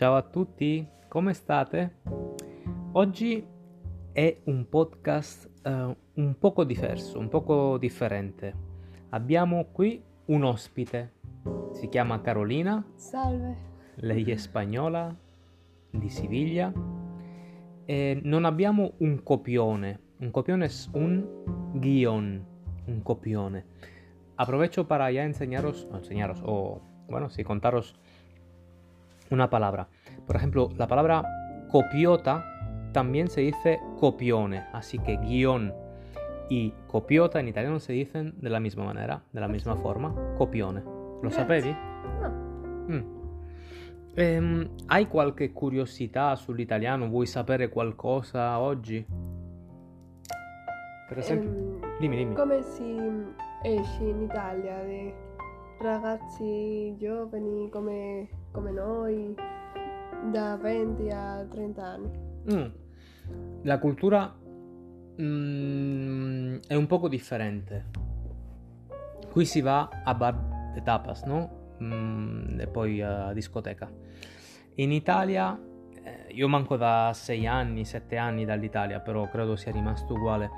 Ciao a tutti, come state? Oggi è un podcast uh, un poco diverso, un poco differente. Abbiamo qui un ospite, si chiama Carolina. Salve. Lei è spagnola, di Siviglia. E non abbiamo un copione, un copione è un guión, un copione. Aprovecho para ya enseñaros, o enseñaros, o bueno, sí, contaros una palabra. Por ejemplo, la palabra copiota también se dice copione, así que guión y copiota en italiano se dicen de la misma manera, de la misma forma, copione. Lo sapevi? No. Mm. Ehm, hai qualche curiosità sull'italiano? Vuoi sapere qualcosa oggi? Per esempio, Ehm, dimmi, dimmi. Come si esce in Italia di ragazzi giovani come, come noi da 20 a 30 anni? Mm. La cultura mm, è un poco differente. Qui si va a bar de tapas, no? Mm, e poi a discoteca. In Italia, eh, io manco da 6 anni, 7 anni dall'Italia, però credo sia rimasto uguale.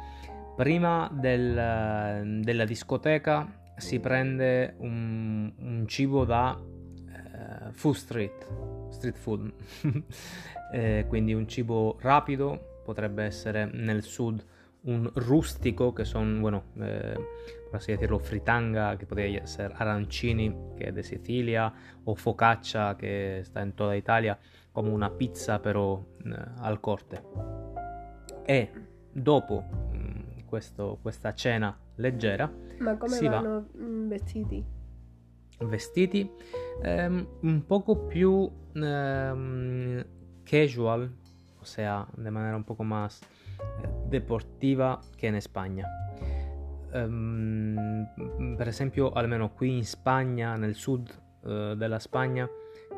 Prima del- della discoteca si prende un, un cibo da eh, food street, street food, Eh, quindi un cibo rapido, potrebbe essere nel sud un rustico, che son, bueno, eh, por así decirlo, fritanga, que podría ser arancini, que es de Sicilia, o focaccia, que está en toda Italia, como una pizza però eh, al corte. E dopo mm, questo- questa cena leggera, Ma come Si va. vanno mm, vestiti? vestiti ehm, un poco più ehm, casual, o sea, de manera un poco más eh, deportiva che in Spagna. Ehm, per esempio, almeno qui in Spagna, nel sud eh, della Spagna,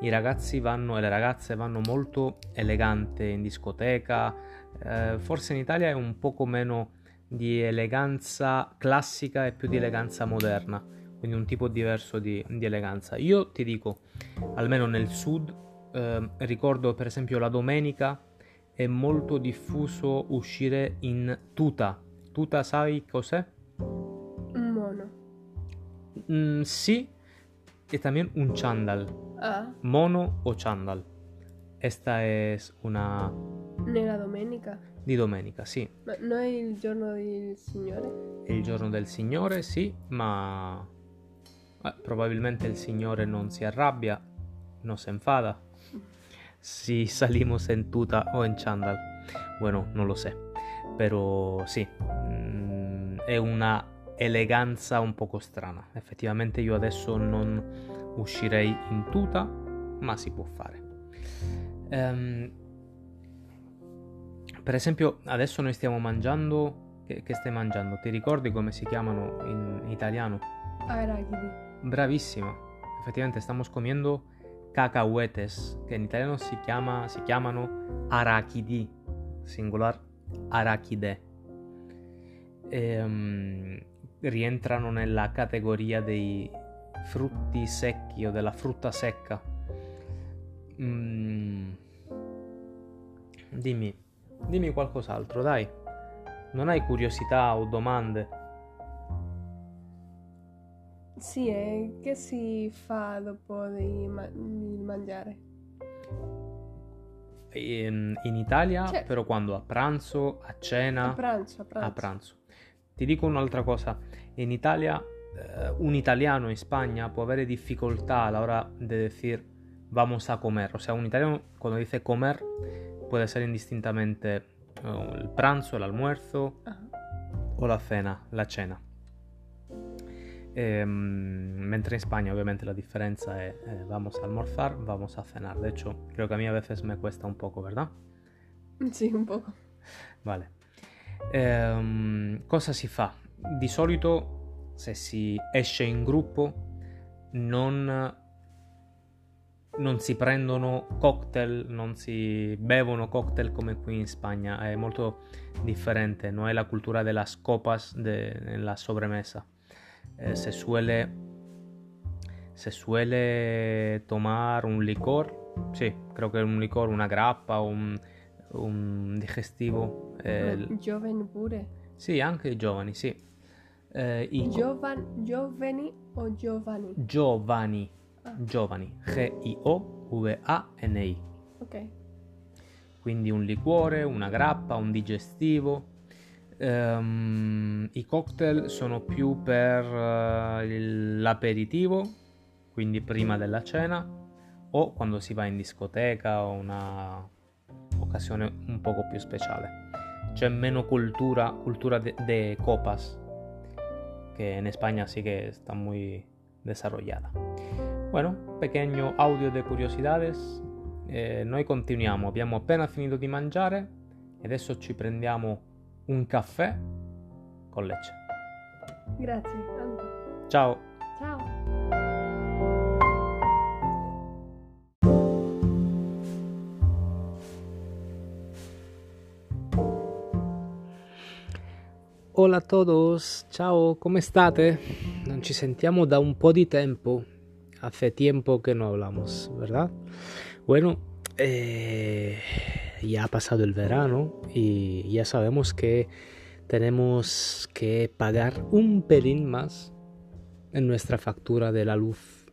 i ragazzi vanno e le ragazze vanno molto elegante in discoteca. Eh, forse in Italia è un poco meno di eleganza classica e più di eleganza moderna, quindi un tipo diverso di, di eleganza. Io ti dico, almeno nel sud, ehm, ricordo per esempio la domenica è molto diffuso uscire in tuta. Tuta sai cos'è? Un mono. Mm, sì, e también un chandal. Ah, Mono o chandal. Esta es una nella domenica. di domenica, sì. Ma non è il giorno del Signore? È il giorno del Signore, sì, ma eh, probabilmente il Signore non si arrabbia, non si enfada. Si salimos en tuta o en chandal. Bueno, non lo sé. Però sì, mm, è una eleganza un poco strana. Effettivamente io adesso non uscirei in tuta, ma si può fare. Ehm, per esempio, adesso noi stiamo mangiando. Che, che stai mangiando? Ti ricordi come si chiamano in italiano? Arachidi. Bravissima. Effettivamente estamos comiendo cacahuetes, che in italiano si, chiama, si chiamano arachidi, singolar arachide. Ehm, rientrano nella categoria dei frutti secchi o della frutta secca. Mm. Dimmi, dimmi qualcos'altro, dai. Non hai curiosità o domande? Sì, e che si fa dopo di, ma- di mangiare? In, in Italia, Cioè- però quando? A pranzo, a cena? A pranzo, a pranzo. A pranzo. Ti dico un'altra cosa. In Italia, eh, un italiano in Spagna può avere difficoltà a la hora de decir vamos a comer. O sea, un italiano cuando dice comer puede ser indistintamente eh, el pranzo, el almuerzo Ah. o la cena, la cena. Ehm, mentre in Spagna ovviamente la differenza è eh, vamos a almorzar, vamos a cenar. De hecho, creo que a mí a veces me cuesta un poco, ¿verdad? Sì, un poco. Vale. Ehm, cosa si fa? Di solito, se si esce in gruppo, non, non si prendono cocktail, non si bevono cocktail come qui in Spagna. È molto differente, no è la cultura de las copas de, la sobremesa. Eh, se suele se suele tomar un licor sì, credo che un liquore, una grappa, un, un digestivo. eh, Ma giovani pure. sì, anche i giovani, sì. Eh, i co- Giovan, giovani o giovani? giovani, Ah. giovani, G-I-O-V-A-N-I. Ok. quindi un liquore, una grappa, un digestivo. Ehm, I cocktail sono più per il- l'aperitivo, quindi prima della cena, o quando si va in discoteca o una occasione un poco più speciale. C'è meno cultura, cultura de, de copas, que en España sí que está muy desarrollada. Bueno, pequeño audio de curiosidades. Eh, noi continuiamo, abbiamo appena finito di mangiare e adesso ci prendiamo un caffè con leche. Grazie. Ciao! Ciao. Hola a todos, ciao, come state? Non ci sentiamo da un po' di tempo. Hace tiempo que no hablamos, ¿verdad? Bueno, eh, ya ha pasado el verano y ya sabemos que tenemos que pagar un pelín más en nuestra factura della luz.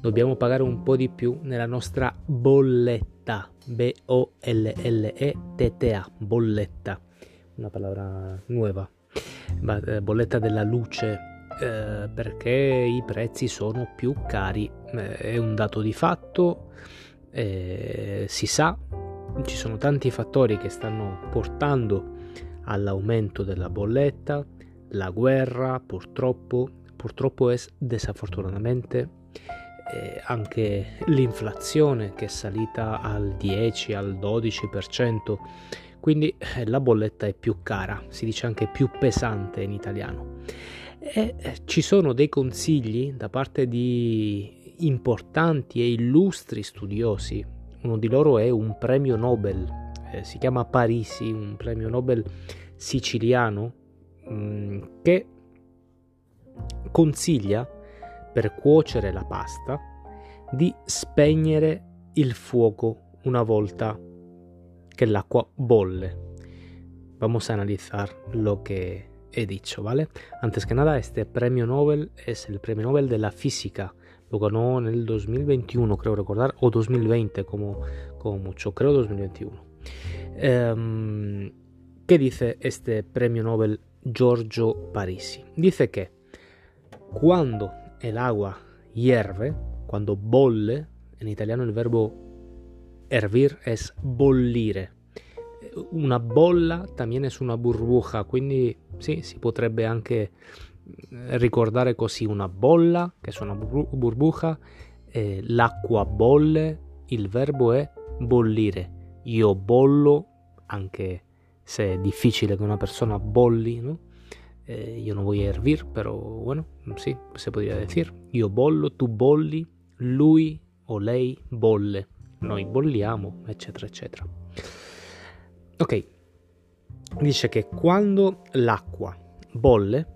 Dobbiamo pagare un po' di più nella nostra bolletta. B-O-L-L-E-T-T-A. Bolletta. Una nuova. Ma, eh, bolletta della luce. Eh, perché i prezzi sono più cari. Eh, è un dato di fatto. eh, si sa. Ci sono tanti fattori che stanno portando all'aumento della bolletta. La guerra, purtroppo, purtroppo è desafortunatamente eh, anche l'inflazione che è salita al 10, al 12%, quindi eh, la bolletta è più cara, si dice anche più pesante in italiano. E eh, ci sono dei consigli da parte di importanti e illustri studiosi, uno di loro è un premio Nobel, eh, si chiama Parisi, un premio Nobel siciliano, mh, che consiglia per cuocere la pasta di spegnere il fuoco una volta el agua bolle. Vamos a analizar lo que he dicho, ¿vale? Antes que nada, este premio Nobel es el premio Nobel de la física. Lo ganó en el 2021, creo recordar, o 2020 como, como mucho, creo 2021. Em, ¿Qué dice este premio Nobel Giorgio Parisi? Dice que cuando el agua hierve, cuando bolle, en italiano el verbo hervir es bollire. Una bolla también es una burbuja, quindi sì, si potrebbe anche ricordare così una bolla, che è una bur- burbuja, eh, l'acqua bolle, il verbo è bollire. Io bollo, anche se è difficile che una persona bolli, ¿no? Eh, yo no voy a hervir, pero bueno, sí, se podría decir. Io bollo, tu bolli, lui o lei bolle, noi bolliamo, eccetera, eccetera. Ok, dice che quando l'acqua bolle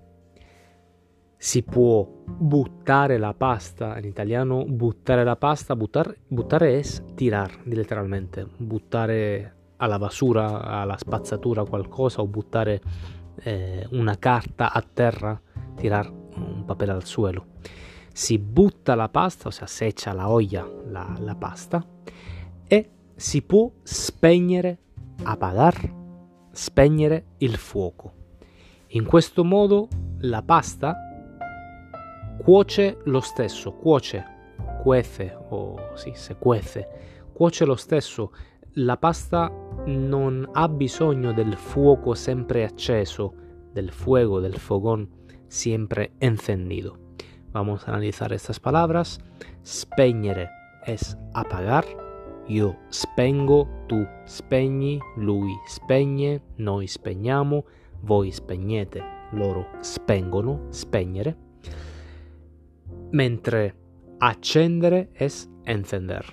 si può buttare la pasta, in italiano buttare la pasta, buttar, buttare es tirar, letteralmente, buttare alla basura, alla spazzatura qualcosa o buttare eh, una carta a terra, tirar un papel al suelo. Si butta la pasta, o sea, se echa la olla la, la pasta e si può spegnere, apagar, spegnere il fuoco. In questo modo la pasta cuoce lo stesso, cuoce, cuece o sì, se cuece, cuoce lo stesso. La pasta non ha bisogno del fuoco sempre acceso, del fuego, del fogón siempre encendido. Vamos a analizar estas palabras. Spegnere es apagar. Io spengo, tu spegni, lui spegne, noi spegniamo, voi spegnete, loro spengono, spegnere. Mentre accendere es encender.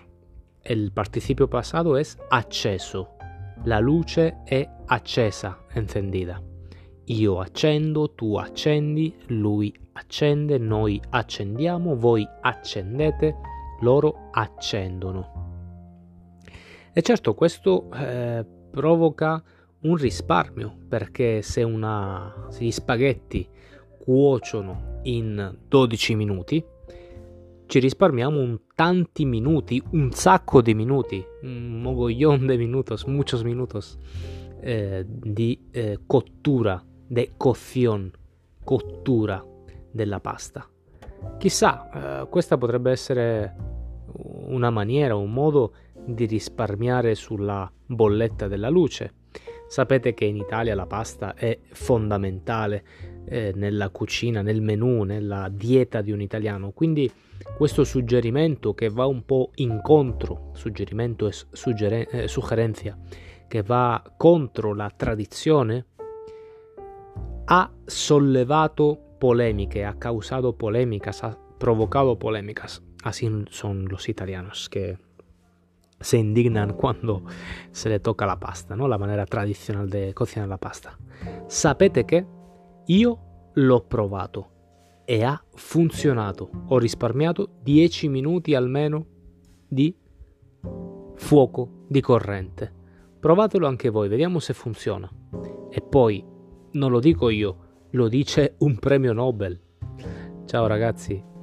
El participio pasado es acceso. La luce è accesa, encendida. Io accendo, tu accendi, lui accende, noi accendiamo, voi accendete, loro accendono. E certo questo eh, provoca un risparmio perché se, una, se gli spaghetti cuociono in 12 minuti, ci risparmiamo un tanti minuti, un sacco di minuti, un mogollón de minutos, muchos minutos eh, di eh, cottura, de cocción, cottura della pasta. Chissà, eh, questa potrebbe essere una maniera, un modo di risparmiare sulla bolletta della luce. Sapete che in Italia la pasta è fondamentale eh, nella cucina, nel menù, nella dieta di un italiano, quindi questo suggerimento che va un po' incontro, suggerimento e suggeren- eh, suggerenza, che va contro la tradizione, ha sollevato polemiche, ha causato polémicas, ha provocado polémicas. Así son los italianos que se indignan cuando se le toca la pasta, ¿no? La manera tradizionale di cucinare la pasta. Sapete che io l'ho provato e ha funzionato. Ho risparmiato 10 minuti almeno di fuoco di corrente. Provatelo anche voi, vediamo se funziona. E poi, non lo dico io, lo dice un premio Nobel. Ciao ragazzi,